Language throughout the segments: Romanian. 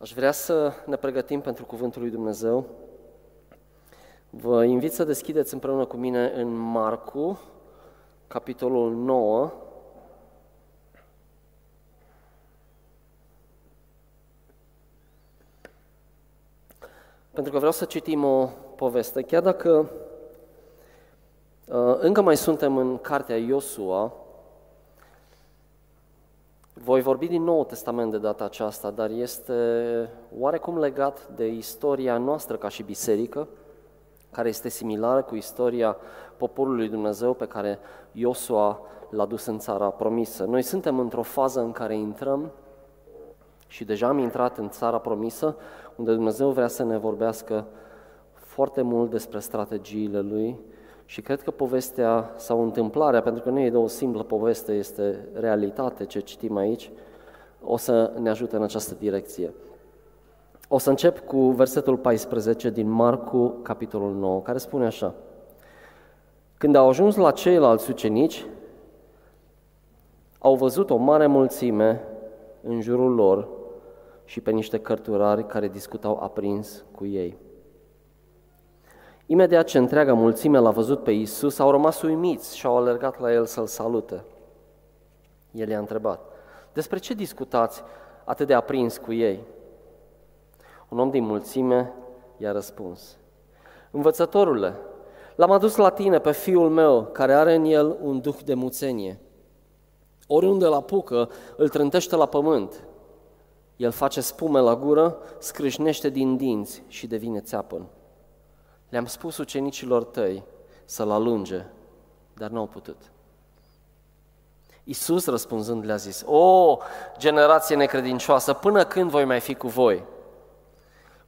Aș vrea să ne pregătim pentru Cuvântul lui Dumnezeu. Vă invit să deschideți împreună cu mine în Marcu, capitolul 9. Pentru că vreau să citim o poveste, chiar dacă uh, încă mai suntem în cartea Iosua, voi vorbi din Nou Testament de data aceasta, dar este oarecum legat de istoria noastră ca și biserică, care este similară cu istoria poporului Dumnezeu pe care Iosua l-a dus în țara promisă. Noi suntem într-o fază în care intrăm și deja am intrat în țara promisă, unde Dumnezeu vrea să ne vorbească foarte mult despre strategiile Lui, și cred că povestea sau întâmplarea, pentru că nu e de o simplă poveste, este realitate ce citim aici, o să ne ajute în această direcție. O să încep cu versetul 14 din Marcu, capitolul 9, care spune așa. Când au ajuns la ceilalți ucenici, au văzut o mare mulțime în jurul lor și pe niște cărturari care discutau aprins cu ei. Imediat ce întreaga mulțime l-a văzut pe Isus, au rămas uimiți și au alergat la el să-l salute. El i-a întrebat, despre ce discutați atât de aprins cu ei? Un om din mulțime i-a răspuns, Învățătorule, l-am adus la tine pe fiul meu, care are în el un duh de muțenie. Oriunde la apucă, îl trântește la pământ. El face spume la gură, scrâșnește din dinți și devine țeapăn. Le-am spus ucenicilor tăi să-l alunge, dar nu au putut. Iisus răspunzând le-a zis, O, generație necredincioasă, până când voi mai fi cu voi?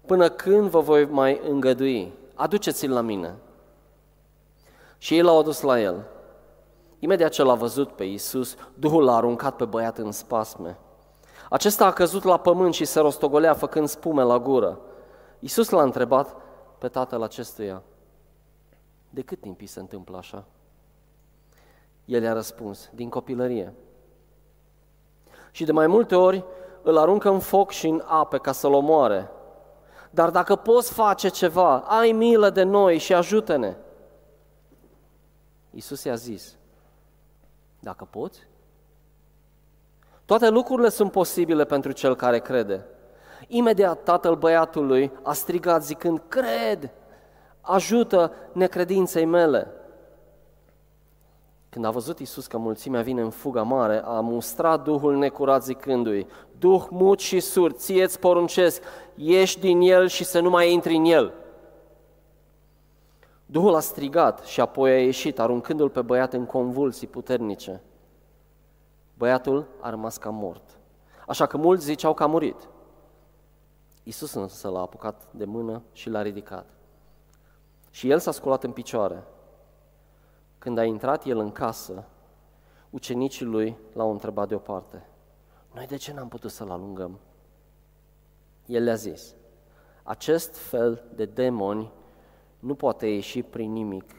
Până când vă voi mai îngădui? Aduceți-l la mine. Și ei l-au adus la el. Imediat ce l-a văzut pe Iisus, Duhul l-a aruncat pe băiat în spasme. Acesta a căzut la pământ și se rostogolea făcând spume la gură. Iisus l-a întrebat, pe tatăl acestuia. De cât timp îi se întâmplă așa? El i-a răspuns, din copilărie. Și de mai multe ori îl aruncă în foc și în ape ca să-l omoare. Dar dacă poți face ceva, ai milă de noi și ajută-ne. Iisus i-a zis, dacă poți, toate lucrurile sunt posibile pentru cel care crede. Imediat tatăl băiatului a strigat zicând, cred, ajută necredinței mele. Când a văzut Isus că mulțimea vine în fuga mare, a mustrat Duhul necurat zicându-i, Duh mut și surd, ție-ți poruncesc, ieși din el și să nu mai intri în el. Duhul a strigat și apoi a ieșit, aruncându-l pe băiat în convulsii puternice. Băiatul a rămas ca mort. Așa că mulți ziceau că a murit. Iisus însă l-a apucat de mână și l-a ridicat. Și el s-a sculat în picioare. Când a intrat el în casă, ucenicii lui l-au întrebat deoparte. Noi de ce n-am putut să-l alungăm? El le-a zis, acest fel de demoni nu poate ieși prin nimic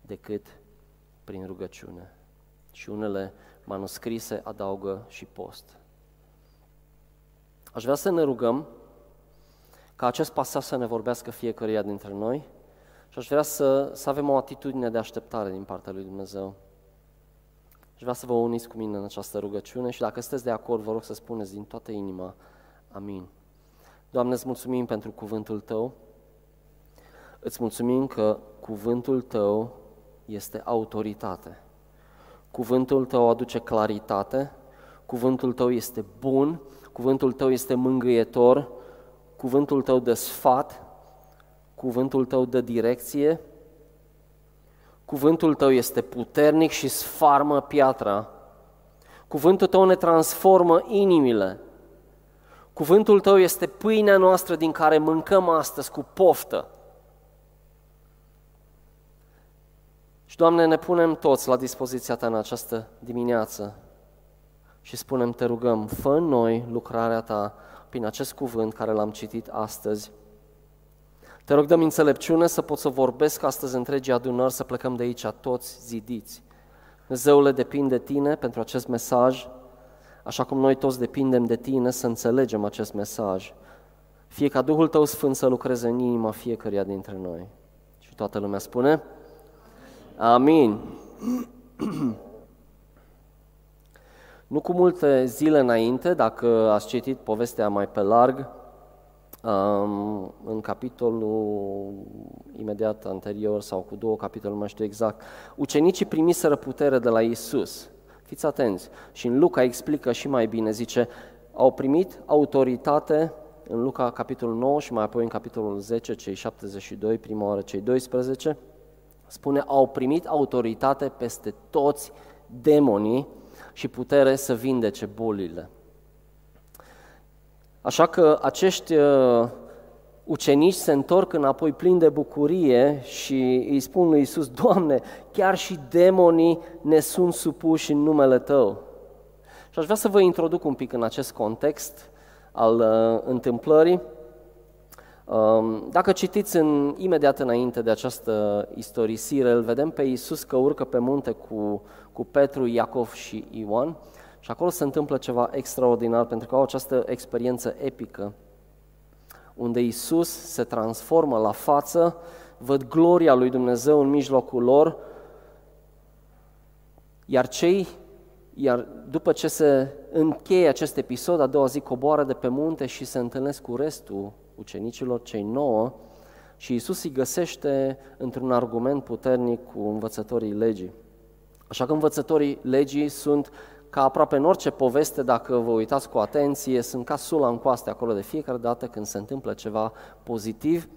decât prin rugăciune. Și unele manuscrise adaugă și post. Aș vrea să ne rugăm ca acest pasaj să ne vorbească fiecăruia dintre noi și aș vrea să, să avem o atitudine de așteptare din partea lui Dumnezeu. Aș vrea să vă uniți cu mine în această rugăciune și dacă sunteți de acord, vă rog să spuneți din toată inima, amin. Doamne, îți mulțumim pentru cuvântul Tău. Îți mulțumim că cuvântul Tău este autoritate. Cuvântul Tău aduce claritate, cuvântul Tău este bun, cuvântul Tău este mângâietor, cuvântul tău de sfat, cuvântul tău de direcție, cuvântul tău este puternic și sfarmă piatra, cuvântul tău ne transformă inimile, cuvântul tău este pâinea noastră din care mâncăm astăzi cu poftă. Și, Doamne, ne punem toți la dispoziția Ta în această dimineață și spunem, te rugăm, fă în noi lucrarea Ta prin acest cuvânt care l-am citit astăzi. Te rog, dăm înțelepciune să pot să vorbesc astăzi întregii adunări, să plecăm de aici toți zidiți. Dumnezeule, depind de Tine pentru acest mesaj. așa cum noi toți depindem de tine să înțelegem acest mesaj. Fie ca Duhul tău sfânt să lucreze în inima fiecăruia dintre noi. Și toată lumea spune? Amin. Nu cu multe zile înainte, dacă ați citit povestea mai pe larg, în capitolul imediat anterior sau cu două capitole, nu mai știu exact, ucenicii primiseră putere de la Isus. Fiți atenți. Și în Luca explică și mai bine, zice, au primit autoritate în Luca capitolul 9 și mai apoi în capitolul 10, cei 72, prima oară cei 12, spune, au primit autoritate peste toți demonii și putere să vindece bolile. Așa că acești uh, ucenici se întorc înapoi plini de bucurie și îi spun lui Iisus, Doamne, chiar și demonii ne sunt supuși în numele Tău. Și aș vrea să vă introduc un pic în acest context al uh, întâmplării. Um, dacă citiți în, imediat înainte de această istorisire, îl vedem pe Iisus că urcă pe munte cu, cu Petru, Iacov și Ioan și acolo se întâmplă ceva extraordinar pentru că au această experiență epică unde Isus se transformă la față, văd gloria lui Dumnezeu în mijlocul lor, iar cei, iar după ce se încheie acest episod, a doua zi coboară de pe munte și se întâlnesc cu restul ucenicilor, cei nouă, și Isus îi găsește într-un argument puternic cu învățătorii legii. Așa că învățătorii legii sunt ca aproape în orice poveste, dacă vă uitați cu atenție, sunt ca sula în coaste acolo de fiecare dată când se întâmplă ceva pozitiv,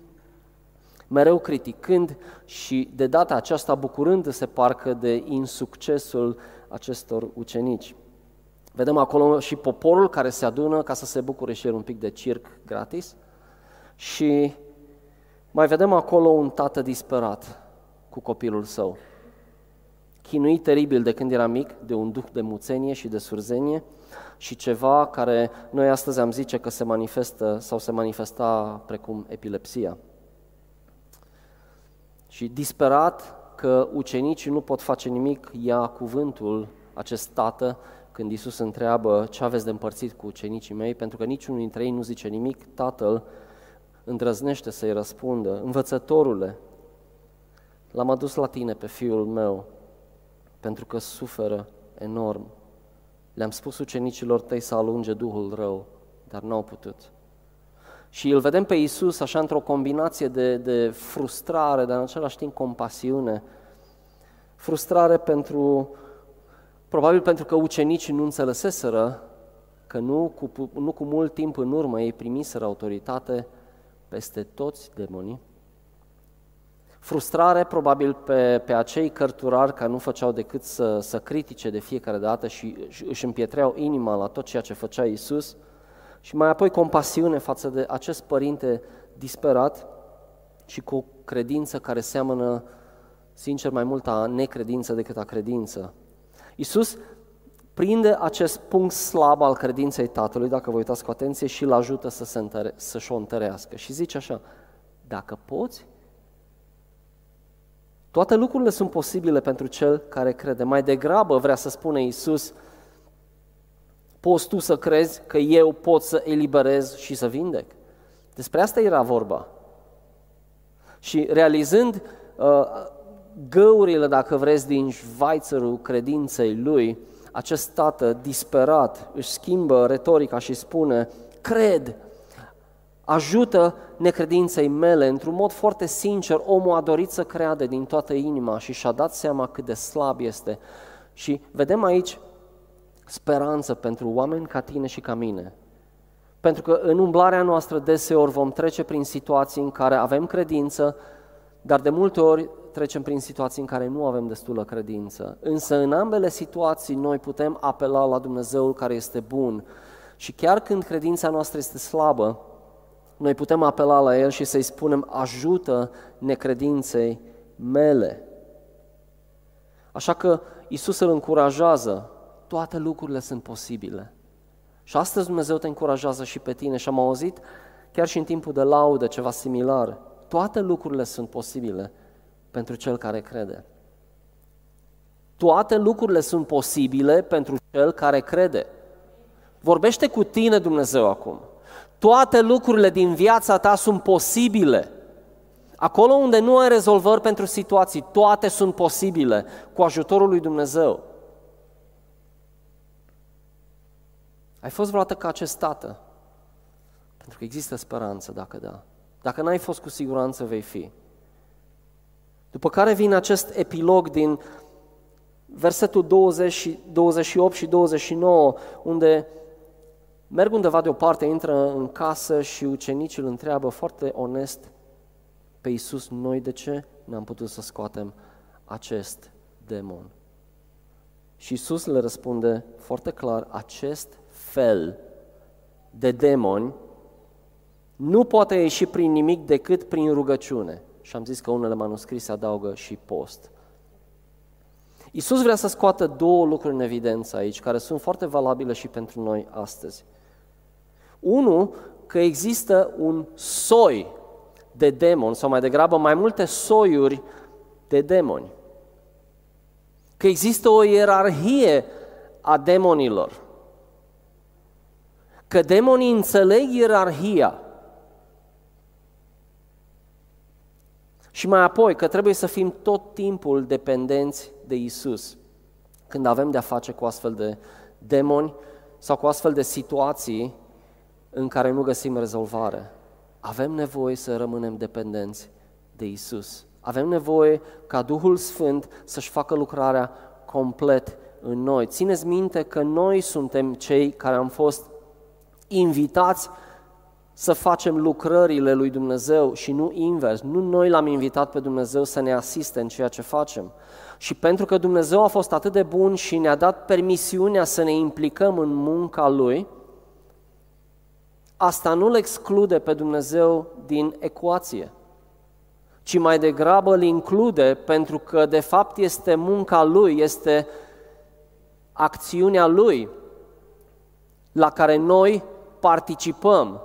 mereu criticând și de data aceasta bucurându-se parcă de insuccesul acestor ucenici. Vedem acolo și poporul care se adună ca să se bucure și el un pic de circ gratis și mai vedem acolo un tată disperat cu copilul său chinuit teribil de când era mic, de un duh de muțenie și de surzenie și ceva care noi astăzi am zice că se manifestă sau se manifesta precum epilepsia. Și disperat că ucenicii nu pot face nimic, ia cuvântul acest tată când Iisus întreabă ce aveți de împărțit cu ucenicii mei, pentru că niciunul dintre ei nu zice nimic, tatăl îndrăznește să-i răspundă, învățătorule, l-am adus la tine pe fiul meu, pentru că suferă enorm. Le-am spus ucenicilor tăi să alunge Duhul rău, dar n-au putut. Și îl vedem pe Iisus așa într-o combinație de, de frustrare, dar în același timp compasiune. Frustrare pentru, probabil pentru că ucenicii nu înțeleseseră că nu cu, nu cu mult timp în urmă ei primiseră autoritate peste toți demonii Frustrare probabil pe, pe acei cărturari care nu făceau decât să, să critique de fiecare dată și își împietreau inima la tot ceea ce făcea Isus și mai apoi compasiune față de acest părinte disperat și cu o credință care seamănă, sincer, mai mult a necredință decât a credință. Isus prinde acest punct slab al credinței Tatălui, dacă vă uitați cu atenție, și îl ajută să se întăre, să-și o întărească. Și zice așa, dacă poți, toate lucrurile sunt posibile pentru cel care crede. Mai degrabă vrea să spune Iisus, poți tu să crezi că eu pot să eliberez și să vindec? Despre asta era vorba. Și realizând uh, găurile, dacă vreți, din șvaițărul credinței lui, acest tată disperat își schimbă retorica și spune, cred, ajută necredinței mele, într-un mod foarte sincer, omul a dorit să creadă din toată inima și și-a dat seama cât de slab este. Și vedem aici speranță pentru oameni ca tine și ca mine. Pentru că în umblarea noastră deseori vom trece prin situații în care avem credință, dar de multe ori trecem prin situații în care nu avem destulă credință. Însă în ambele situații noi putem apela la Dumnezeul care este bun. Și chiar când credința noastră este slabă, noi putem apela la El și să-i spunem, ajută necredinței mele. Așa că Isus îl încurajează, toate lucrurile sunt posibile. Și astăzi Dumnezeu te încurajează și pe tine și am auzit chiar și în timpul de laudă ceva similar. Toate lucrurile sunt posibile pentru cel care crede. Toate lucrurile sunt posibile pentru cel care crede. Vorbește cu tine Dumnezeu acum. Toate lucrurile din viața ta sunt posibile. Acolo unde nu ai rezolvări pentru situații, toate sunt posibile cu ajutorul lui Dumnezeu. Ai fost vreodată ca acest tată? Pentru că există speranță dacă da. Dacă n-ai fost, cu siguranță vei fi. După care vine acest epilog din versetul 20, 28 și 29, unde merg undeva deoparte, intră în casă și ucenicii îl întreabă foarte onest pe Iisus, noi de ce n-am putut să scoatem acest demon? Și Iisus le răspunde foarte clar, acest fel de demoni nu poate ieși prin nimic decât prin rugăciune. Și am zis că unele manuscrise adaugă și post. Iisus vrea să scoată două lucruri în evidență aici, care sunt foarte valabile și pentru noi astăzi. Unu, că există un soi de demoni, sau mai degrabă mai multe soiuri de demoni. Că există o ierarhie a demonilor. Că demonii înțeleg ierarhia. Și mai apoi că trebuie să fim tot timpul dependenți de Isus. Când avem de-a face cu astfel de demoni sau cu astfel de situații în care nu găsim rezolvare. Avem nevoie să rămânem dependenți de Isus. Avem nevoie ca Duhul Sfânt să-și facă lucrarea complet în noi. Țineți minte că noi suntem cei care am fost invitați să facem lucrările lui Dumnezeu și nu invers. Nu noi l-am invitat pe Dumnezeu să ne asiste în ceea ce facem. Și pentru că Dumnezeu a fost atât de bun și ne-a dat permisiunea să ne implicăm în munca Lui, asta nu îl exclude pe Dumnezeu din ecuație, ci mai degrabă îl include pentru că de fapt este munca Lui, este acțiunea Lui la care noi participăm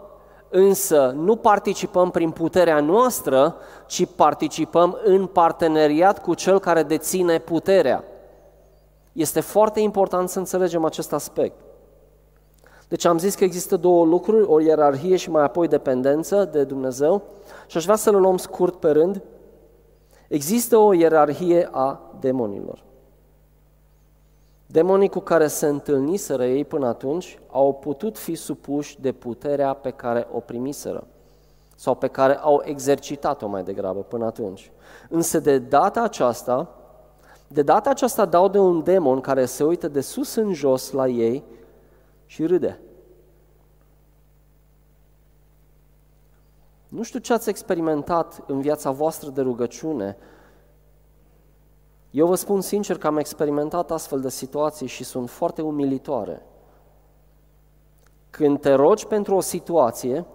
însă nu participăm prin puterea noastră, ci participăm în parteneriat cu cel care deține puterea. Este foarte important să înțelegem acest aspect. Deci am zis că există două lucruri, o ierarhie și mai apoi dependență de Dumnezeu și aș vrea să le luăm scurt pe rând. Există o ierarhie a demonilor. Demonii cu care se întâlniseră ei până atunci au putut fi supuși de puterea pe care o primiseră sau pe care au exercitat-o mai degrabă până atunci. Însă de data aceasta, de data aceasta dau de un demon care se uită de sus în jos la ei și râde. Nu știu ce ați experimentat în viața voastră de rugăciune eu vă spun sincer că am experimentat astfel de situații și sunt foarte umilitoare. Când te rogi pentru o situație,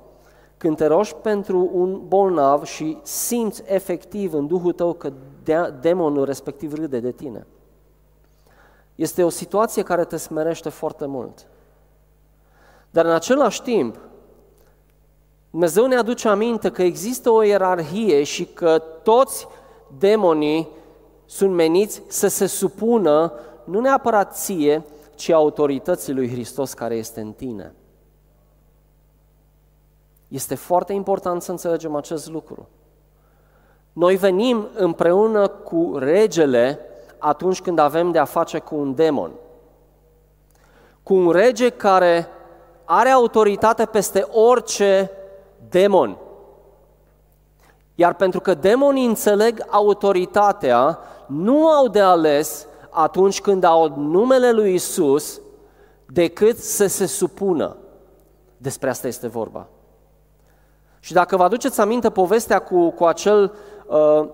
când te rogi pentru un bolnav și simți efectiv în Duhul tău că demonul respectiv râde de tine. Este o situație care te smerește foarte mult. Dar în același timp, Dumnezeu ne aduce aminte că există o ierarhie și că toți demonii sunt meniți să se supună nu neapărat ție, ci autorității lui Hristos care este în tine. Este foarte important să înțelegem acest lucru. Noi venim împreună cu regele atunci când avem de a face cu un demon. Cu un rege care are autoritate peste orice demon. Iar pentru că demonii înțeleg autoritatea, nu au de ales atunci când au numele lui Isus decât să se supună. Despre asta este vorba. Și dacă vă aduceți aminte povestea cu, cu acel uh,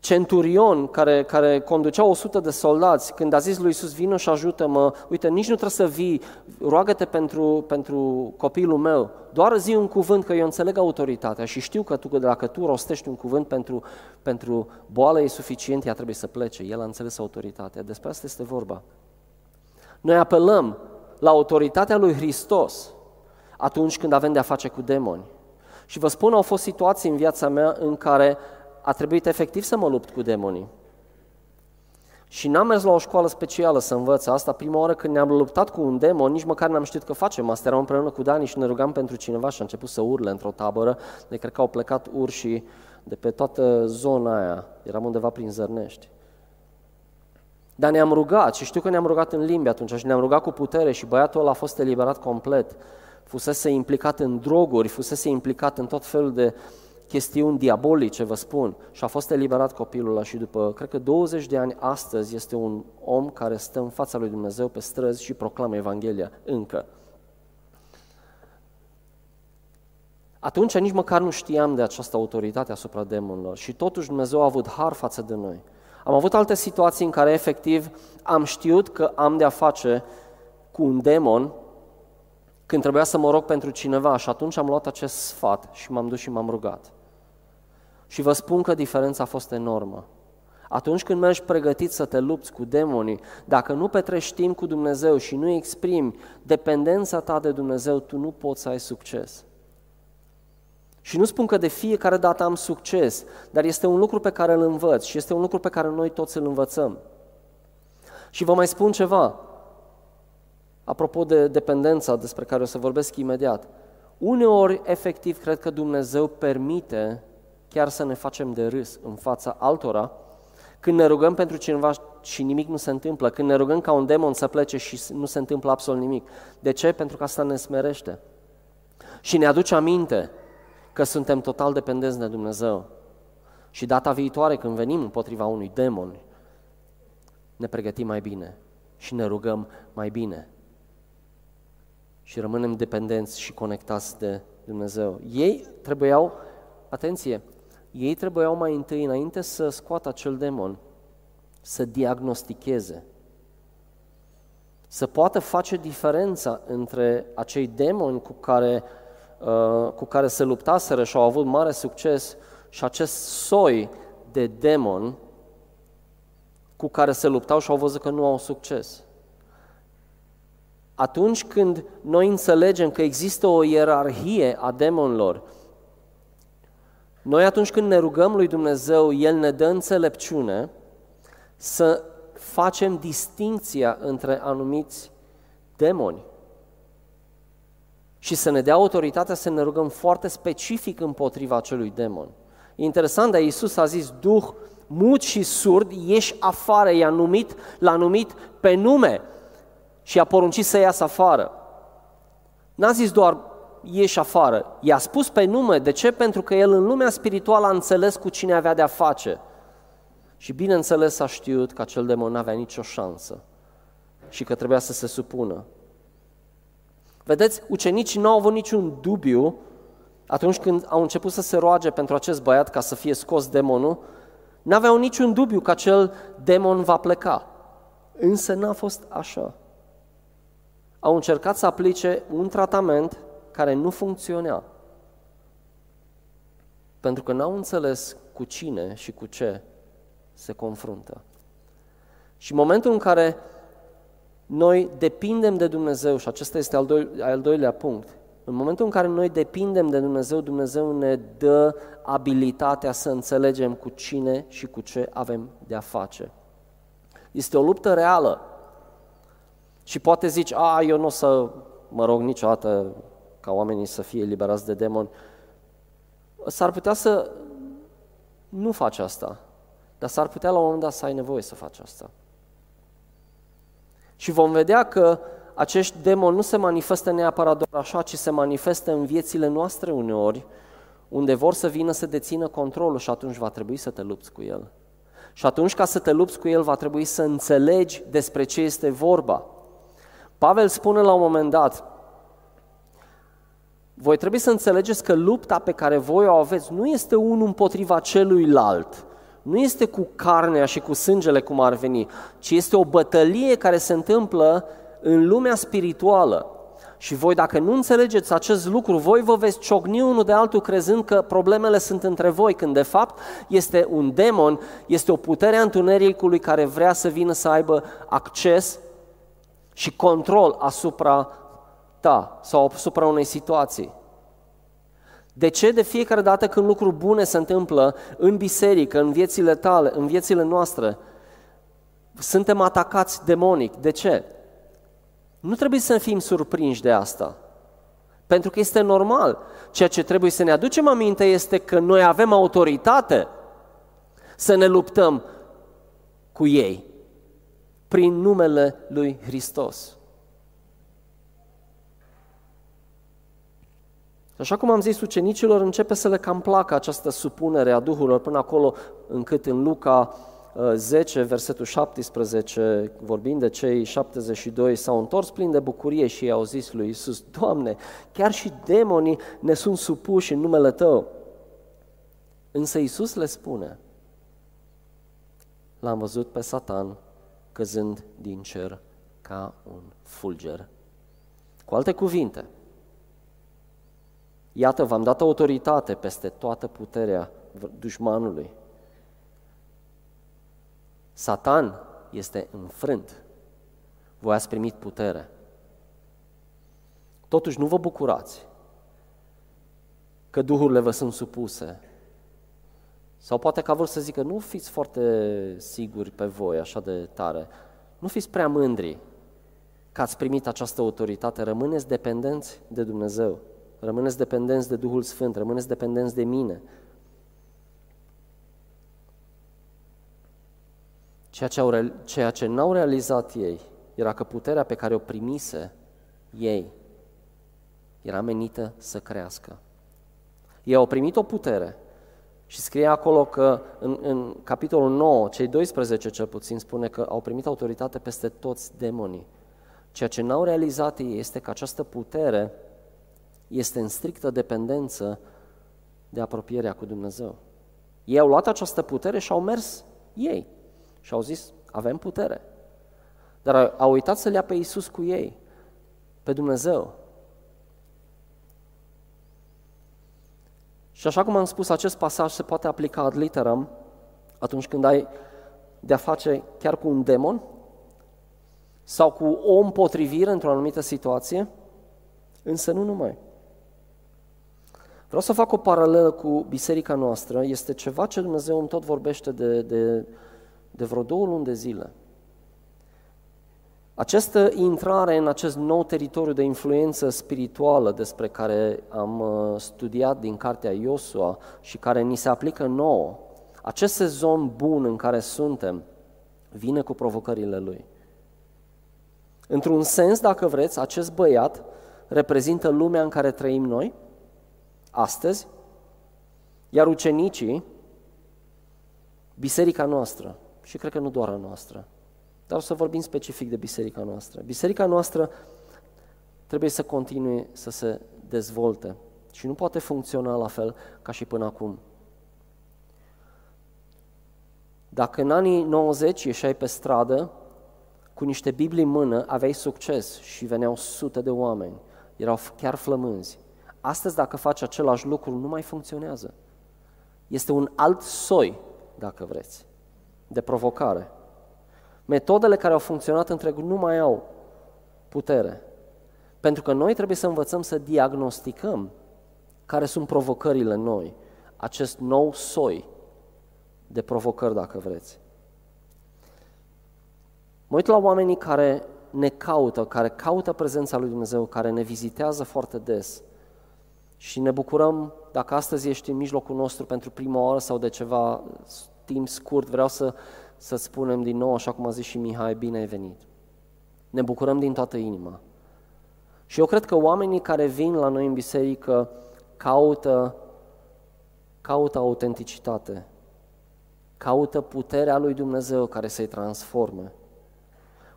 centurion care, care conducea 100 de soldați, când a zis lui Iisus, vină și ajută-mă, uite, nici nu trebuie să vii, roagă-te pentru, pentru copilul meu, doar zi un cuvânt, că eu înțeleg autoritatea și știu că tu, că dacă tu rostești un cuvânt pentru, pentru boală e suficient, ea trebuie să plece. El a înțeles autoritatea. Despre asta este vorba. Noi apelăm la autoritatea lui Hristos atunci când avem de-a face cu demoni. Și vă spun, au fost situații în viața mea în care a trebuit efectiv să mă lupt cu demonii. Și n-am mers la o școală specială să învăț asta. Prima oară când ne-am luptat cu un demon, nici măcar n-am știut că facem asta. Eram împreună cu Dani și ne rugam pentru cineva și a început să urle într-o tabără. De cred că au plecat urșii de pe toată zona aia. Eram undeva prin Zărnești. Dar ne-am rugat și știu că ne-am rugat în limbi atunci și ne-am rugat cu putere și băiatul ăla a fost eliberat complet. Fusese implicat în droguri, fusese implicat în tot felul de chestiuni diabolice, vă spun, și a fost eliberat copilul ăla și după, cred că 20 de ani astăzi este un om care stă în fața lui Dumnezeu pe străzi și proclamă Evanghelia încă. Atunci nici măcar nu știam de această autoritate asupra demonilor și totuși Dumnezeu a avut har față de noi. Am avut alte situații în care efectiv am știut că am de-a face cu un demon când trebuia să mă rog pentru cineva și atunci am luat acest sfat și m-am dus și m-am rugat. Și vă spun că diferența a fost enormă. Atunci când mergi pregătit să te lupți cu demonii, dacă nu petrești timp cu Dumnezeu și nu exprimi dependența ta de Dumnezeu, tu nu poți să ai succes. Și nu spun că de fiecare dată am succes, dar este un lucru pe care îl învăț și este un lucru pe care noi toți îl învățăm. Și vă mai spun ceva, apropo de dependența despre care o să vorbesc imediat. Uneori, efectiv, cred că Dumnezeu permite chiar să ne facem de râs în fața altora, când ne rugăm pentru cineva și nimic nu se întâmplă, când ne rugăm ca un demon să plece și nu se întâmplă absolut nimic. De ce? Pentru că asta ne smerește. Și ne aduce aminte că suntem total dependenți de Dumnezeu. Și data viitoare, când venim împotriva unui demon, ne pregătim mai bine și ne rugăm mai bine. Și rămânem dependenți și conectați de Dumnezeu. Ei trebuiau, atenție, ei trebuiau mai întâi, înainte să scoată acel demon, să diagnosticheze, să poată face diferența între acei demoni cu care, uh, cu care se luptaseră și au avut mare succes și acest soi de demon cu care se luptau și au văzut că nu au succes. Atunci când noi înțelegem că există o ierarhie a demonilor noi atunci când ne rugăm lui Dumnezeu, El ne dă înțelepciune să facem distinția între anumiți demoni și să ne dea autoritatea să ne rugăm foarte specific împotriva acelui demon. E interesant, dar Iisus a zis, Duh mut și surd, ieși afară, i-a numit, l-a numit pe nume și a poruncit să iasă afară. N-a zis doar ieși afară. I-a spus pe nume. De ce? Pentru că el în lumea spirituală a înțeles cu cine avea de-a face. Și bineînțeles a știut că acel demon n-avea nicio șansă și că trebuia să se supună. Vedeți, ucenicii nu au avut niciun dubiu atunci când au început să se roage pentru acest băiat ca să fie scos demonul, n-aveau niciun dubiu că acel demon va pleca. Însă n-a fost așa. Au încercat să aplice un tratament care nu funcționa. Pentru că n-au înțeles cu cine și cu ce se confruntă. Și în momentul în care noi depindem de Dumnezeu, și acesta este al, doi, al doilea punct, în momentul în care noi depindem de Dumnezeu, Dumnezeu ne dă abilitatea să înțelegem cu cine și cu ce avem de a face. Este o luptă reală. Și poate zici, a, eu nu o să mă rog niciodată ca oamenii să fie eliberați de demon, s-ar putea să nu faci asta, dar s-ar putea la un moment dat să ai nevoie să faci asta. Și vom vedea că acești demoni nu se manifestă neapărat doar așa, ci se manifestă în viețile noastre uneori, unde vor să vină să dețină controlul și atunci va trebui să te lupți cu el. Și atunci ca să te lupți cu el va trebui să înțelegi despre ce este vorba. Pavel spune la un moment dat, voi trebuie să înțelegeți că lupta pe care voi o aveți nu este unul împotriva celuilalt, nu este cu carnea și cu sângele cum ar veni, ci este o bătălie care se întâmplă în lumea spirituală. Și voi, dacă nu înțelegeți acest lucru, voi vă veți ciocni unul de altul crezând că problemele sunt între voi, când de fapt este un demon, este o putere a întunericului care vrea să vină să aibă acces și control asupra ta sau asupra unei situații. De ce de fiecare dată când lucruri bune se întâmplă în biserică, în viețile tale, în viețile noastre, suntem atacați demonic. De ce? Nu trebuie să fim surprinși de asta. Pentru că este normal. Ceea ce trebuie să ne aducem aminte este că noi avem autoritate să ne luptăm cu ei prin numele lui Hristos. Așa cum am zis ucenicilor, începe să le cam placă această supunere a Duhurilor până acolo încât în Luca 10, uh, versetul 17, vorbind de cei 72, s-au întors plini de bucurie și i-au zis lui Isus, Doamne, chiar și demonii ne sunt supuși în numele Tău. Însă Isus le spune, l-am văzut pe Satan căzând din cer ca un fulger. Cu alte cuvinte, iată, v-am dat autoritate peste toată puterea dușmanului. Satan este înfrânt. Voi ați primit putere. Totuși nu vă bucurați că duhurile vă sunt supuse. Sau poate că vor să zică, nu fiți foarte siguri pe voi așa de tare. Nu fiți prea mândri că ați primit această autoritate. Rămâneți dependenți de Dumnezeu. Rămâneți dependenți de Duhul Sfânt. Rămâneți dependenți de mine. Ceea ce, au, ceea ce n-au realizat ei era că puterea pe care o primise ei era menită să crească. Ei au primit o putere și scrie acolo că în, în capitolul 9, cei 12 cel puțin, spune că au primit autoritate peste toți demonii. Ceea ce n-au realizat ei este că această putere este în strictă dependență de apropierea cu Dumnezeu. Ei au luat această putere și au mers ei. Și au zis, avem putere. Dar au uitat să le ia pe Iisus cu ei, pe Dumnezeu. Și așa cum am spus, acest pasaj se poate aplica ad literam atunci când ai de-a face chiar cu un demon sau cu o împotrivire într-o anumită situație, însă nu numai. Vreau să fac o paralelă cu biserica noastră. Este ceva ce Dumnezeu îmi tot vorbește de, de de vreo două luni de zile. Această intrare în acest nou teritoriu de influență spirituală despre care am uh, studiat din cartea Iosua și care ni se aplică nouă, acest sezon bun în care suntem, vine cu provocările lui. Într-un sens, dacă vreți, acest băiat reprezintă lumea în care trăim noi, astăzi, iar ucenicii, biserica noastră, și cred că nu doar a noastră. Dar o să vorbim specific de biserica noastră. Biserica noastră trebuie să continue să se dezvolte și nu poate funcționa la fel ca și până acum. Dacă în anii 90 ieșai pe stradă cu niște Biblii în mână, aveai succes și veneau sute de oameni, erau chiar flămânzi. Astăzi, dacă faci același lucru, nu mai funcționează. Este un alt soi, dacă vreți de provocare. Metodele care au funcționat în trecut nu mai au putere. Pentru că noi trebuie să învățăm să diagnosticăm care sunt provocările noi, acest nou soi de provocări, dacă vreți. Mă uit la oamenii care ne caută, care caută prezența lui Dumnezeu, care ne vizitează foarte des și ne bucurăm dacă astăzi ești în mijlocul nostru pentru prima oară sau de ceva timp scurt, vreau să, să spunem din nou, așa cum a zis și Mihai, bine ai venit. Ne bucurăm din toată inima. Și eu cred că oamenii care vin la noi în biserică caută, caută autenticitate, caută puterea lui Dumnezeu care să-i transforme.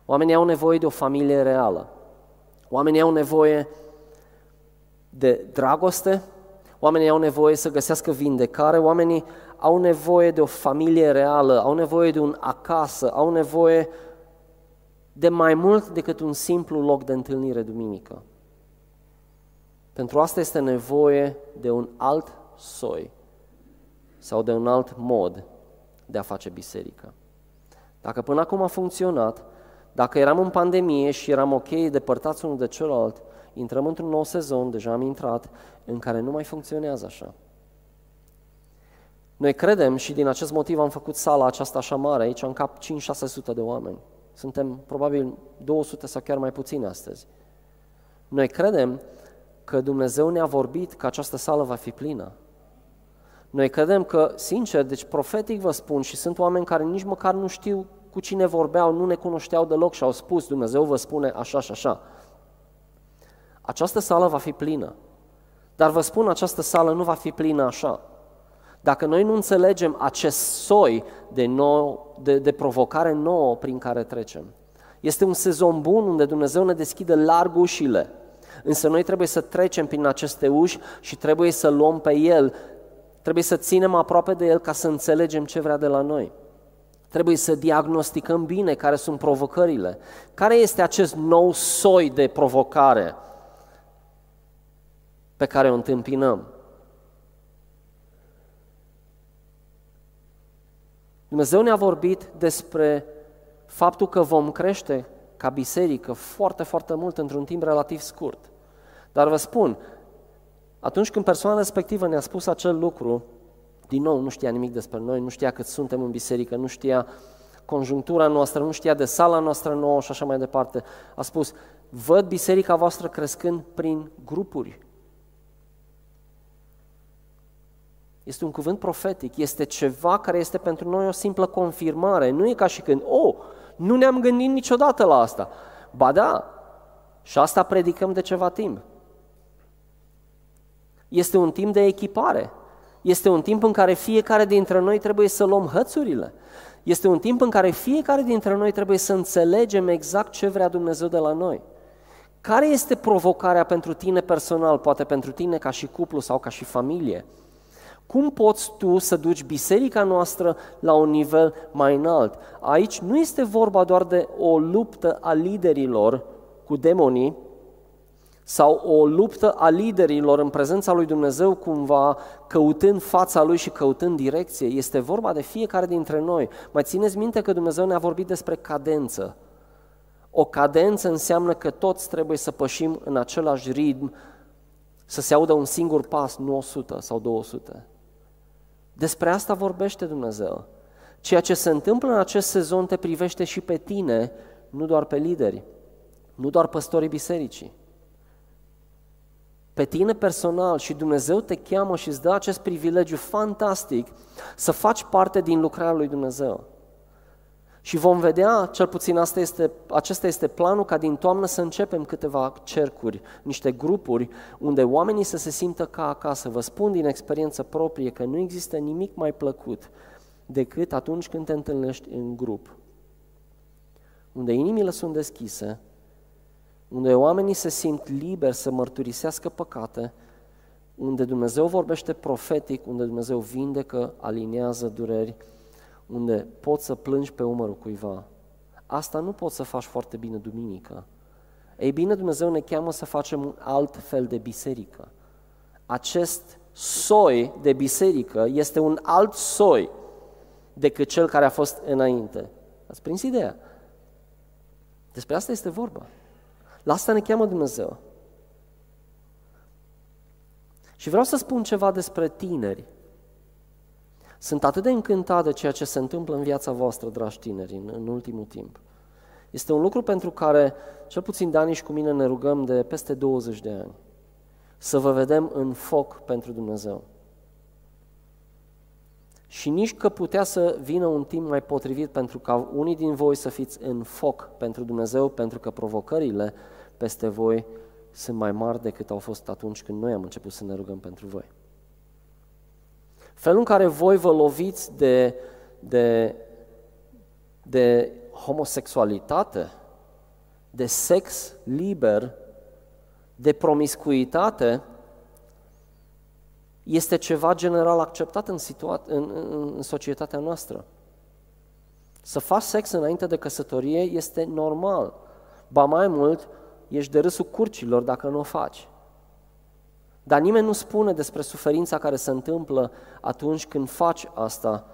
Oamenii au nevoie de o familie reală. Oamenii au nevoie de dragoste, oamenii au nevoie să găsească vindecare, oamenii au nevoie de o familie reală, au nevoie de un acasă, au nevoie de mai mult decât un simplu loc de întâlnire duminică. Pentru asta este nevoie de un alt soi sau de un alt mod de a face biserică. Dacă până acum a funcționat, dacă eram în pandemie și eram ok depărtați unul de celălalt, intrăm într-un nou sezon, deja am intrat, în care nu mai funcționează așa. Noi credem și din acest motiv am făcut sala aceasta așa mare, aici în cap 5-600 de oameni. Suntem probabil 200 sau chiar mai puțini astăzi. Noi credem că Dumnezeu ne-a vorbit că această sală va fi plină. Noi credem că, sincer, deci profetic vă spun și sunt oameni care nici măcar nu știu cu cine vorbeau, nu ne cunoșteau deloc și au spus, Dumnezeu vă spune așa și așa. Această sală va fi plină. Dar vă spun, această sală nu va fi plină așa. Dacă noi nu înțelegem acest soi de, nou, de, de provocare nouă prin care trecem, este un sezon bun unde Dumnezeu ne deschide larg ușile, însă noi trebuie să trecem prin aceste uși și trebuie să luăm pe El, trebuie să ținem aproape de El ca să înțelegem ce vrea de la noi. Trebuie să diagnosticăm bine care sunt provocările. Care este acest nou soi de provocare pe care o întâmpinăm? Dumnezeu ne-a vorbit despre faptul că vom crește ca biserică foarte, foarte mult într-un timp relativ scurt. Dar vă spun, atunci când persoana respectivă ne-a spus acel lucru, din nou nu știa nimic despre noi, nu știa cât suntem în biserică, nu știa conjunctura noastră, nu știa de sala noastră nouă și așa mai departe. A spus, văd biserica voastră crescând prin grupuri. Este un cuvânt profetic, este ceva care este pentru noi o simplă confirmare. Nu e ca și când, oh, nu ne-am gândit niciodată la asta. Ba da, și asta predicăm de ceva timp. Este un timp de echipare. Este un timp în care fiecare dintre noi trebuie să luăm hățurile. Este un timp în care fiecare dintre noi trebuie să înțelegem exact ce vrea Dumnezeu de la noi. Care este provocarea pentru tine personal, poate pentru tine ca și cuplu sau ca și familie? Cum poți tu să duci biserica noastră la un nivel mai înalt? Aici nu este vorba doar de o luptă a liderilor cu demonii sau o luptă a liderilor în prezența lui Dumnezeu cumva căutând fața lui și căutând direcție. Este vorba de fiecare dintre noi. Mai țineți minte că Dumnezeu ne-a vorbit despre cadență. O cadență înseamnă că toți trebuie să pășim în același ritm, să se audă un singur pas, nu 100 sau 200. Despre asta vorbește Dumnezeu. Ceea ce se întâmplă în acest sezon te privește și pe tine, nu doar pe lideri, nu doar păstorii bisericii. Pe tine personal și Dumnezeu te cheamă și îți dă acest privilegiu fantastic să faci parte din lucrarea lui Dumnezeu. Și vom vedea, cel puțin asta este, acesta este planul, ca din toamnă să începem câteva cercuri, niște grupuri, unde oamenii să se simtă ca acasă. Vă spun din experiență proprie că nu există nimic mai plăcut decât atunci când te întâlnești în grup, unde inimile sunt deschise, unde oamenii se simt liberi să mărturisească păcate, unde Dumnezeu vorbește profetic, unde Dumnezeu vindecă, aliniază dureri, unde poți să plângi pe umărul cuiva. Asta nu poți să faci foarte bine duminică. Ei bine, Dumnezeu ne cheamă să facem un alt fel de biserică. Acest soi de biserică este un alt soi decât cel care a fost înainte. Ați prins ideea? Despre asta este vorba. La asta ne cheamă Dumnezeu. Și vreau să spun ceva despre tineri. Sunt atât de încântat de ceea ce se întâmplă în viața voastră, dragi tineri, în, în ultimul timp. Este un lucru pentru care, cel puțin Dani și cu mine, ne rugăm de peste 20 de ani. Să vă vedem în foc pentru Dumnezeu. Și nici că putea să vină un timp mai potrivit pentru ca unii din voi să fiți în foc pentru Dumnezeu, pentru că provocările peste voi sunt mai mari decât au fost atunci când noi am început să ne rugăm pentru voi. Felul în care voi vă loviți de, de, de homosexualitate, de sex liber, de promiscuitate, este ceva general acceptat în, situa- în, în, în societatea noastră. Să faci sex înainte de căsătorie este normal. Ba mai mult, ești de râsul curcilor dacă nu o faci. Dar nimeni nu spune despre suferința care se întâmplă atunci când faci asta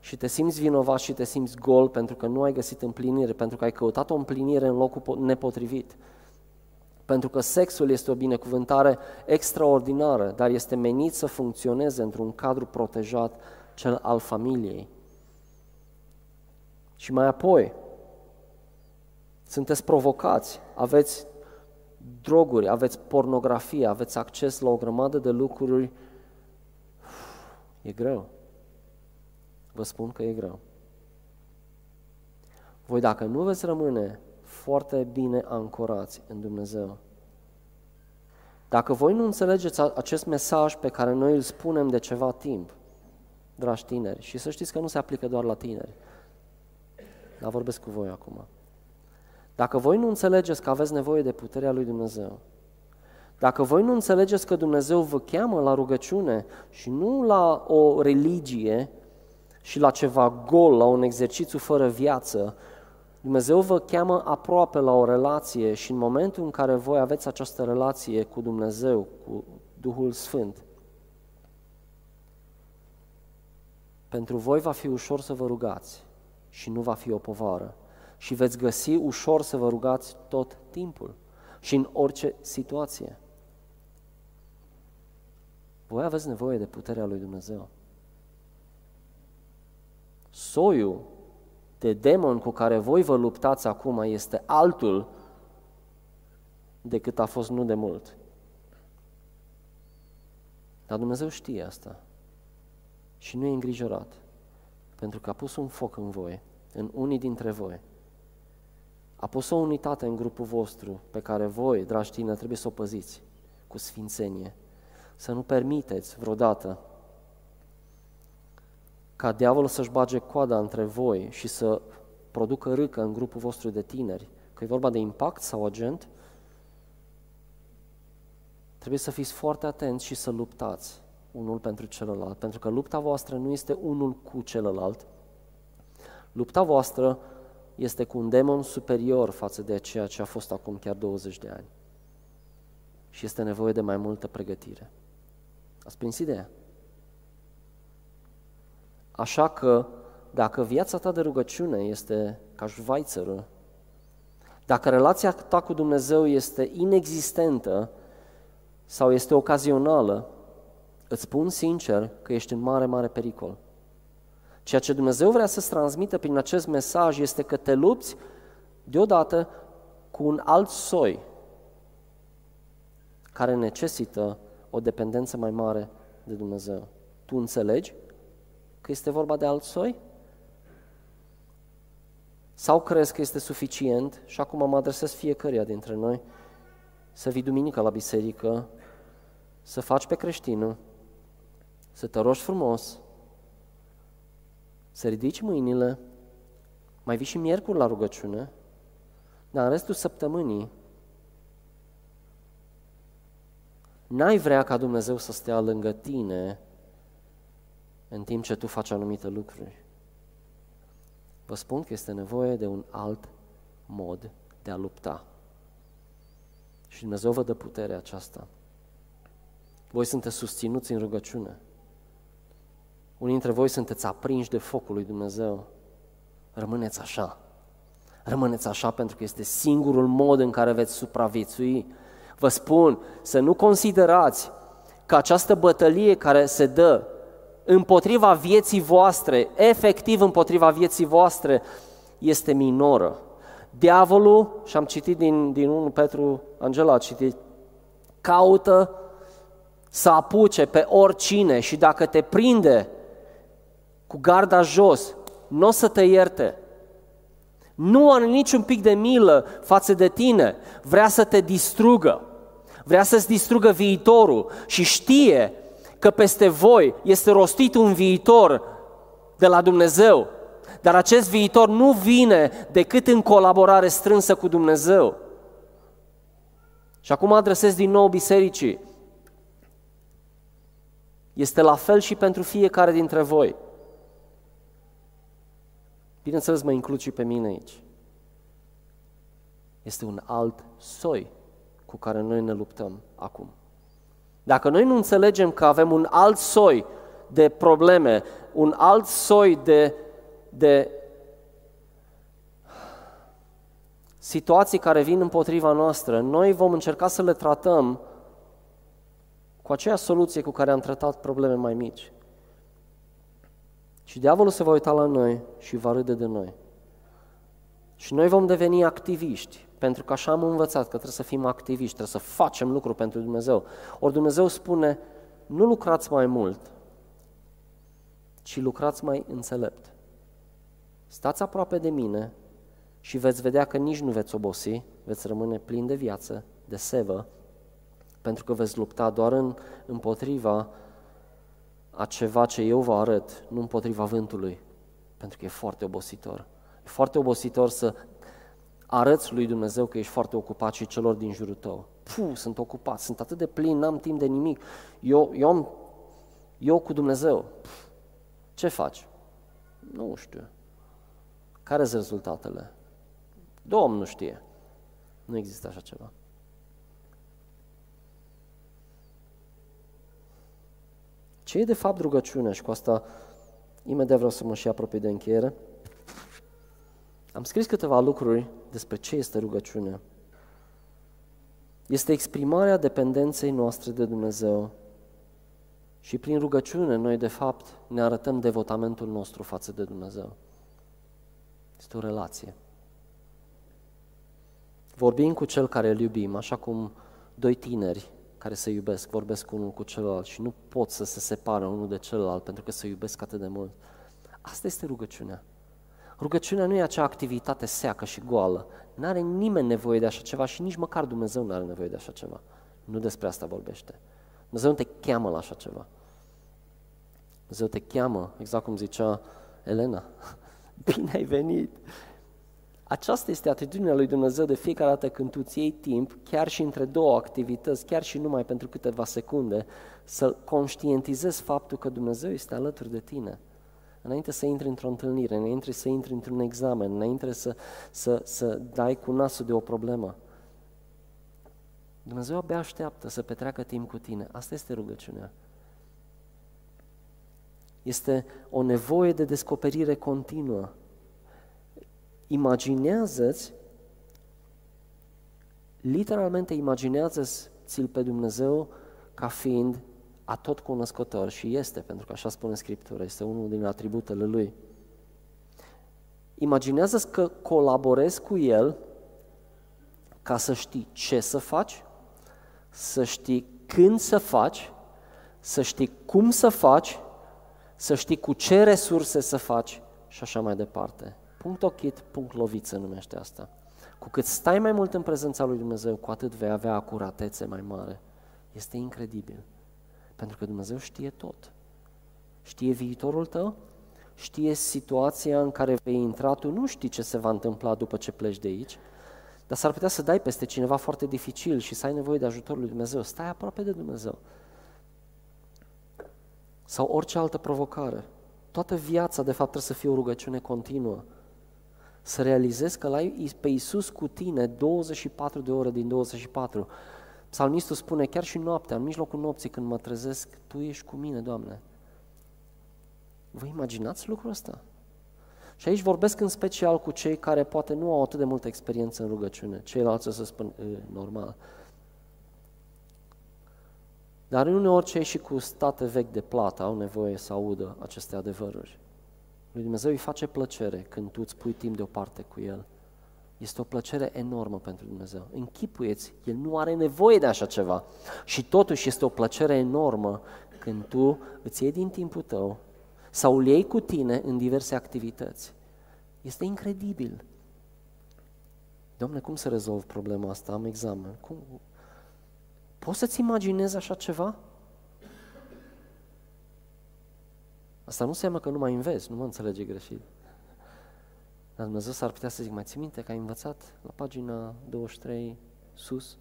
și te simți vinovat și te simți gol pentru că nu ai găsit împlinire, pentru că ai căutat o împlinire în locul nepotrivit. Pentru că sexul este o binecuvântare extraordinară, dar este menit să funcționeze într-un cadru protejat cel al familiei. Și mai apoi, sunteți provocați, aveți droguri, aveți pornografie, aveți acces la o grămadă de lucruri. E greu. Vă spun că e greu. Voi dacă nu veți rămâne foarte bine ancorați în Dumnezeu, dacă voi nu înțelegeți acest mesaj pe care noi îl spunem de ceva timp, dragi tineri, și să știți că nu se aplică doar la tineri, dar vorbesc cu voi acum. Dacă voi nu înțelegeți că aveți nevoie de puterea lui Dumnezeu, dacă voi nu înțelegeți că Dumnezeu vă cheamă la rugăciune și nu la o religie și la ceva gol, la un exercițiu fără viață, Dumnezeu vă cheamă aproape la o relație și în momentul în care voi aveți această relație cu Dumnezeu, cu Duhul Sfânt, pentru voi va fi ușor să vă rugați și nu va fi o povară. Și veți găsi ușor să vă rugați tot timpul și în orice situație. Voi aveți nevoie de puterea lui Dumnezeu. Soiul de demon cu care voi vă luptați acum este altul decât a fost nu de mult. Dar Dumnezeu știe asta și nu e îngrijorat, pentru că a pus un foc în voi, în unii dintre voi. A pus o unitate în grupul vostru pe care voi, dragi tine, trebuie să o păziți cu sfințenie. Să nu permiteți vreodată ca diavolul să-și bage coada între voi și să producă râcă în grupul vostru de tineri, că e vorba de impact sau agent, trebuie să fiți foarte atenți și să luptați unul pentru celălalt, pentru că lupta voastră nu este unul cu celălalt. Lupta voastră este cu un demon superior față de ceea ce a fost acum chiar 20 de ani. Și este nevoie de mai multă pregătire. Ați prins ideea? Așa că dacă viața ta de rugăciune este ca șvaițără, dacă relația ta cu Dumnezeu este inexistentă sau este ocazională, îți spun sincer că ești în mare, mare pericol. Ceea ce Dumnezeu vrea să-ți transmită prin acest mesaj este că te lupți deodată cu un alt soi care necesită o dependență mai mare de Dumnezeu. Tu înțelegi că este vorba de alt soi? Sau crezi că este suficient, și acum mă adresez fiecăruia dintre noi, să vii duminică la biserică, să faci pe creștinul, să te rogi frumos, să ridici mâinile, mai vii și miercuri la rugăciune, dar în restul săptămânii n-ai vrea ca Dumnezeu să stea lângă tine în timp ce tu faci anumite lucruri. Vă spun că este nevoie de un alt mod de a lupta. Și Dumnezeu vă dă puterea aceasta. Voi sunteți susținuți în rugăciune. Unii dintre voi sunteți aprinși de focul lui Dumnezeu. Rămâneți așa. Rămâneți așa pentru că este singurul mod în care veți supraviețui. Vă spun să nu considerați că această bătălie care se dă împotriva vieții voastre, efectiv împotriva vieții voastre, este minoră. Diavolul, și am citit din, din 1 Petru, Angela a citit, caută să apuce pe oricine și dacă te prinde cu garda jos, nu o să te ierte. Nu are niciun pic de milă față de tine, vrea să te distrugă, vrea să-ți distrugă viitorul și știe că peste voi este rostit un viitor de la Dumnezeu, dar acest viitor nu vine decât în colaborare strânsă cu Dumnezeu. Și acum adresez din nou bisericii. Este la fel și pentru fiecare dintre voi. Bineînțeles, mă includ și pe mine aici. Este un alt soi cu care noi ne luptăm acum. Dacă noi nu înțelegem că avem un alt soi de probleme, un alt soi de, de situații care vin împotriva noastră, noi vom încerca să le tratăm cu aceeași soluție cu care am tratat probleme mai mici. Și diavolul se va uita la noi și va râde de noi. Și noi vom deveni activiști, pentru că așa am învățat că trebuie să fim activiști, trebuie să facem lucruri pentru Dumnezeu. Ori Dumnezeu spune, nu lucrați mai mult, ci lucrați mai înțelept. Stați aproape de mine și veți vedea că nici nu veți obosi, veți rămâne plin de viață, de sevă, pentru că veți lupta doar în, împotriva a ceva ce eu vă arăt, nu împotriva vântului, pentru că e foarte obositor. E foarte obositor să arăți lui Dumnezeu că ești foarte ocupat și celor din jurul tău. Puh, sunt ocupat, sunt atât de plin, n-am timp de nimic. Eu, eu, am, eu cu Dumnezeu. Puh, ce faci? Nu știu. Care sunt rezultatele? Domnul știe. Nu există așa ceva. Ce e de fapt rugăciunea? Și cu asta imediat vreau să mă și apropii de încheiere. Am scris câteva lucruri despre ce este rugăciunea. Este exprimarea dependenței noastre de Dumnezeu și prin rugăciune noi de fapt ne arătăm devotamentul nostru față de Dumnezeu. Este o relație. Vorbim cu cel care îl iubim, așa cum doi tineri care se iubesc, vorbesc unul cu celălalt și nu pot să se separă unul de celălalt pentru că se iubesc atât de mult. Asta este rugăciunea. Rugăciunea nu e acea activitate seacă și goală. Nu are nimeni nevoie de așa ceva și nici măcar Dumnezeu nu are nevoie de așa ceva. Nu despre asta vorbește. Dumnezeu nu te cheamă la așa ceva. Dumnezeu te cheamă, exact cum zicea Elena. Bine ai venit! Aceasta este atitudinea lui Dumnezeu de fiecare dată când tu îți iei timp, chiar și între două activități, chiar și numai pentru câteva secunde, să conștientizezi faptul că Dumnezeu este alături de tine. Înainte să intri într-o întâlnire, înainte să intri într-un examen, înainte să, să, să dai cu nasul de o problemă. Dumnezeu abia așteaptă să petreacă timp cu tine. Asta este rugăciunea. Este o nevoie de descoperire continuă imaginează-ți, literalmente imaginează-ți-l pe Dumnezeu ca fiind atot cunoscător și este, pentru că așa spune Scriptura, este unul din atributele Lui. Imaginează-ți că colaborezi cu El ca să știi ce să faci, să știi când să faci, să știi cum să faci, să știi cu ce resurse să faci și așa mai departe. Punct ochit, punct lovit se numește asta. Cu cât stai mai mult în prezența lui Dumnezeu, cu atât vei avea acuratețe mai mare. Este incredibil. Pentru că Dumnezeu știe tot. Știe viitorul tău, știe situația în care vei intra, tu nu știi ce se va întâmpla după ce pleci de aici, dar s-ar putea să dai peste cineva foarte dificil și să ai nevoie de ajutorul lui Dumnezeu. Stai aproape de Dumnezeu. Sau orice altă provocare. Toată viața, de fapt, trebuie să fie o rugăciune continuă să realizezi că l-ai pe Iisus cu tine 24 de ore din 24. Psalmistul spune, chiar și noaptea, în mijlocul nopții când mă trezesc, Tu ești cu mine, Doamne. Vă imaginați lucrul ăsta? Și aici vorbesc în special cu cei care poate nu au atât de multă experiență în rugăciune. Ceilalți o să spun, e, normal. Dar uneori cei și cu state vechi de plată au nevoie să audă aceste adevăruri. Lui Dumnezeu îi face plăcere când tu îți pui timp deoparte cu El. Este o plăcere enormă pentru Dumnezeu. Închipuieți, El nu are nevoie de așa ceva. Și totuși este o plăcere enormă când tu îți iei din timpul tău sau îl iei cu tine în diverse activități. Este incredibil. Domne, cum să rezolv problema asta? Am examen. Cum? Poți să-ți imaginezi așa ceva? Asta nu înseamnă că nu mai înveți, nu mă înțelege greșit. Dar Dumnezeu s-ar putea să zic, mai ții minte că ai învățat la pagina 23 sus?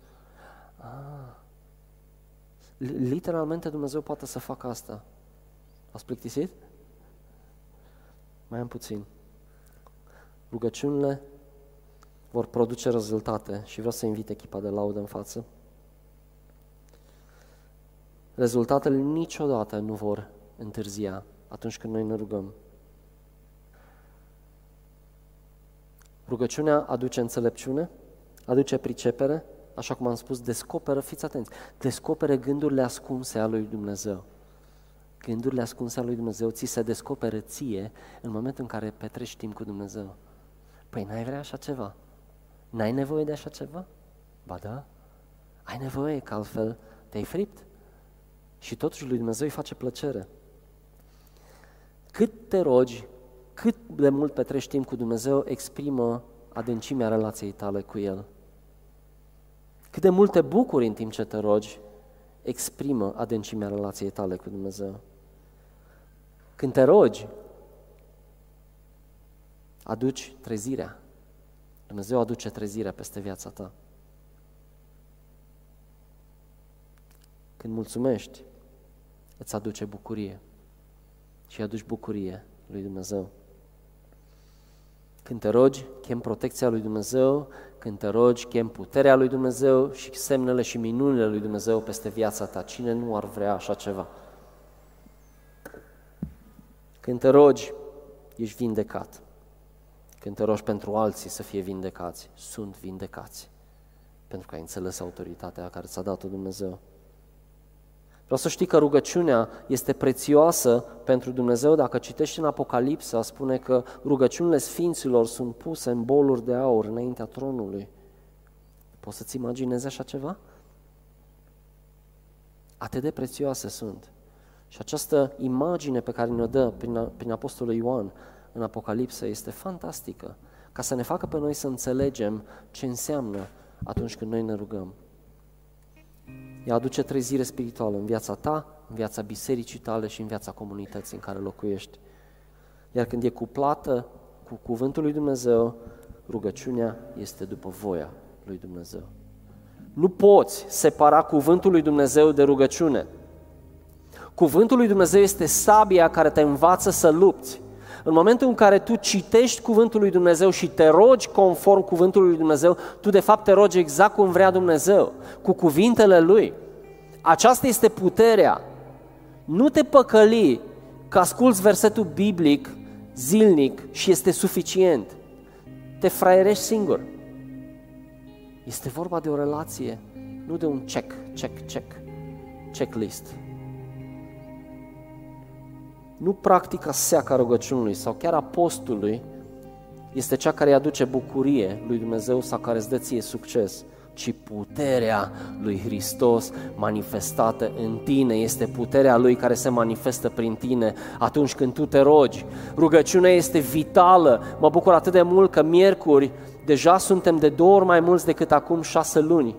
Ah. Literalmente Dumnezeu poate să facă asta. Ați plictisit? Mai am puțin. Rugăciunile vor produce rezultate și vreau să invit echipa de laudă în față. Rezultatele niciodată nu vor întârzia atunci când noi ne rugăm. Rugăciunea aduce înțelepciune, aduce pricepere, așa cum am spus, descoperă, fiți atenți, descopere gândurile ascunse ale lui Dumnezeu. Gândurile ascunse ale lui Dumnezeu ți se descoperă ție în momentul în care petrești timp cu Dumnezeu. Păi n-ai vrea așa ceva? N-ai nevoie de așa ceva? Ba da, ai nevoie, că altfel te-ai fript. Și totuși lui Dumnezeu îi face plăcere. Cât te rogi, cât de mult petrești timp cu Dumnezeu, exprimă adâncimea relației tale cu El. Cât de mult te bucuri în timp ce te rogi, exprimă adâncimea relației tale cu Dumnezeu. Când te rogi, aduci trezirea. Dumnezeu aduce trezirea peste viața ta. Când mulțumești, îți aduce bucurie și aduci bucurie lui Dumnezeu. Când te rogi, chem protecția lui Dumnezeu, când te rogi, chem puterea lui Dumnezeu și semnele și minunile lui Dumnezeu peste viața ta. Cine nu ar vrea așa ceva? Când te rogi, ești vindecat. Când te rogi pentru alții să fie vindecați, sunt vindecați. Pentru că ai înțeles autoritatea care ți-a dat-o Dumnezeu. Vreau să știi că rugăciunea este prețioasă pentru Dumnezeu. Dacă citești în Apocalipsa, spune că rugăciunile sfinților sunt puse în boluri de aur înaintea tronului. Poți să-ți imaginezi așa ceva? Atât de prețioase sunt. Și această imagine pe care ne-o dă prin, prin Apostolul Ioan în Apocalipsă este fantastică, ca să ne facă pe noi să înțelegem ce înseamnă atunci când noi ne rugăm. Ea aduce trezire spirituală în viața ta, în viața bisericii tale și în viața comunității în care locuiești. Iar când e cuplată cu cuvântul lui Dumnezeu, rugăciunea este după voia lui Dumnezeu. Nu poți separa cuvântul lui Dumnezeu de rugăciune. Cuvântul lui Dumnezeu este sabia care te învață să lupți. În momentul în care tu citești cuvântul lui Dumnezeu și te rogi conform cuvântului lui Dumnezeu, tu de fapt te rogi exact cum vrea Dumnezeu, cu cuvintele lui. Aceasta este puterea. Nu te păcăli că asculți versetul biblic zilnic și este suficient. Te fraierești singur. Este vorba de o relație, nu de un check, check, check, checklist nu practica seaca rugăciunului sau chiar apostului este cea care îi aduce bucurie lui Dumnezeu sau care îți dă ție succes, ci puterea lui Hristos manifestată în tine, este puterea lui care se manifestă prin tine atunci când tu te rogi. Rugăciunea este vitală, mă bucur atât de mult că miercuri deja suntem de două ori mai mulți decât acum șase luni.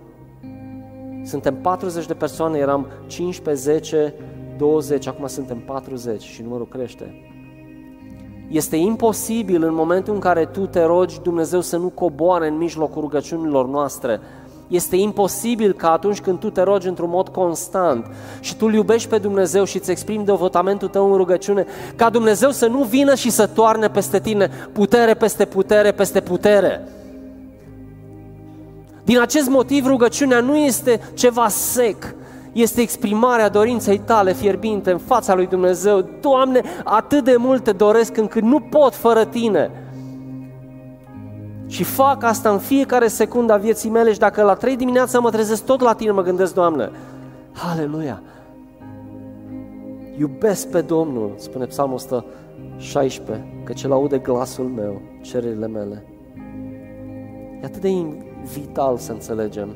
Suntem 40 de persoane, eram 15, 10, 20, acum suntem 40 și numărul crește. Este imposibil în momentul în care tu te rogi Dumnezeu să nu coboare în mijlocul rugăciunilor noastre. Este imposibil ca atunci când tu te rogi într-un mod constant și tu îl iubești pe Dumnezeu și îți exprimi devotamentul tău în rugăciune, ca Dumnezeu să nu vină și să toarne peste tine putere peste putere peste putere. Din acest motiv rugăciunea nu este ceva sec, este exprimarea dorinței tale fierbinte în fața lui Dumnezeu. Doamne, atât de mult te doresc încât nu pot fără Tine. Și fac asta în fiecare secundă a vieții mele și dacă la trei dimineața mă trezesc tot la Tine, mă gândesc, Doamne, Aleluia! Iubesc pe Domnul, spune Psalmul 116, că ce aude glasul meu, cererile mele. E atât de vital să înțelegem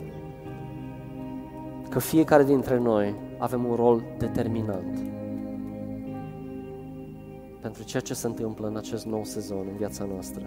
că fiecare dintre noi avem un rol determinant pentru ceea ce se întâmplă în acest nou sezon în viața noastră.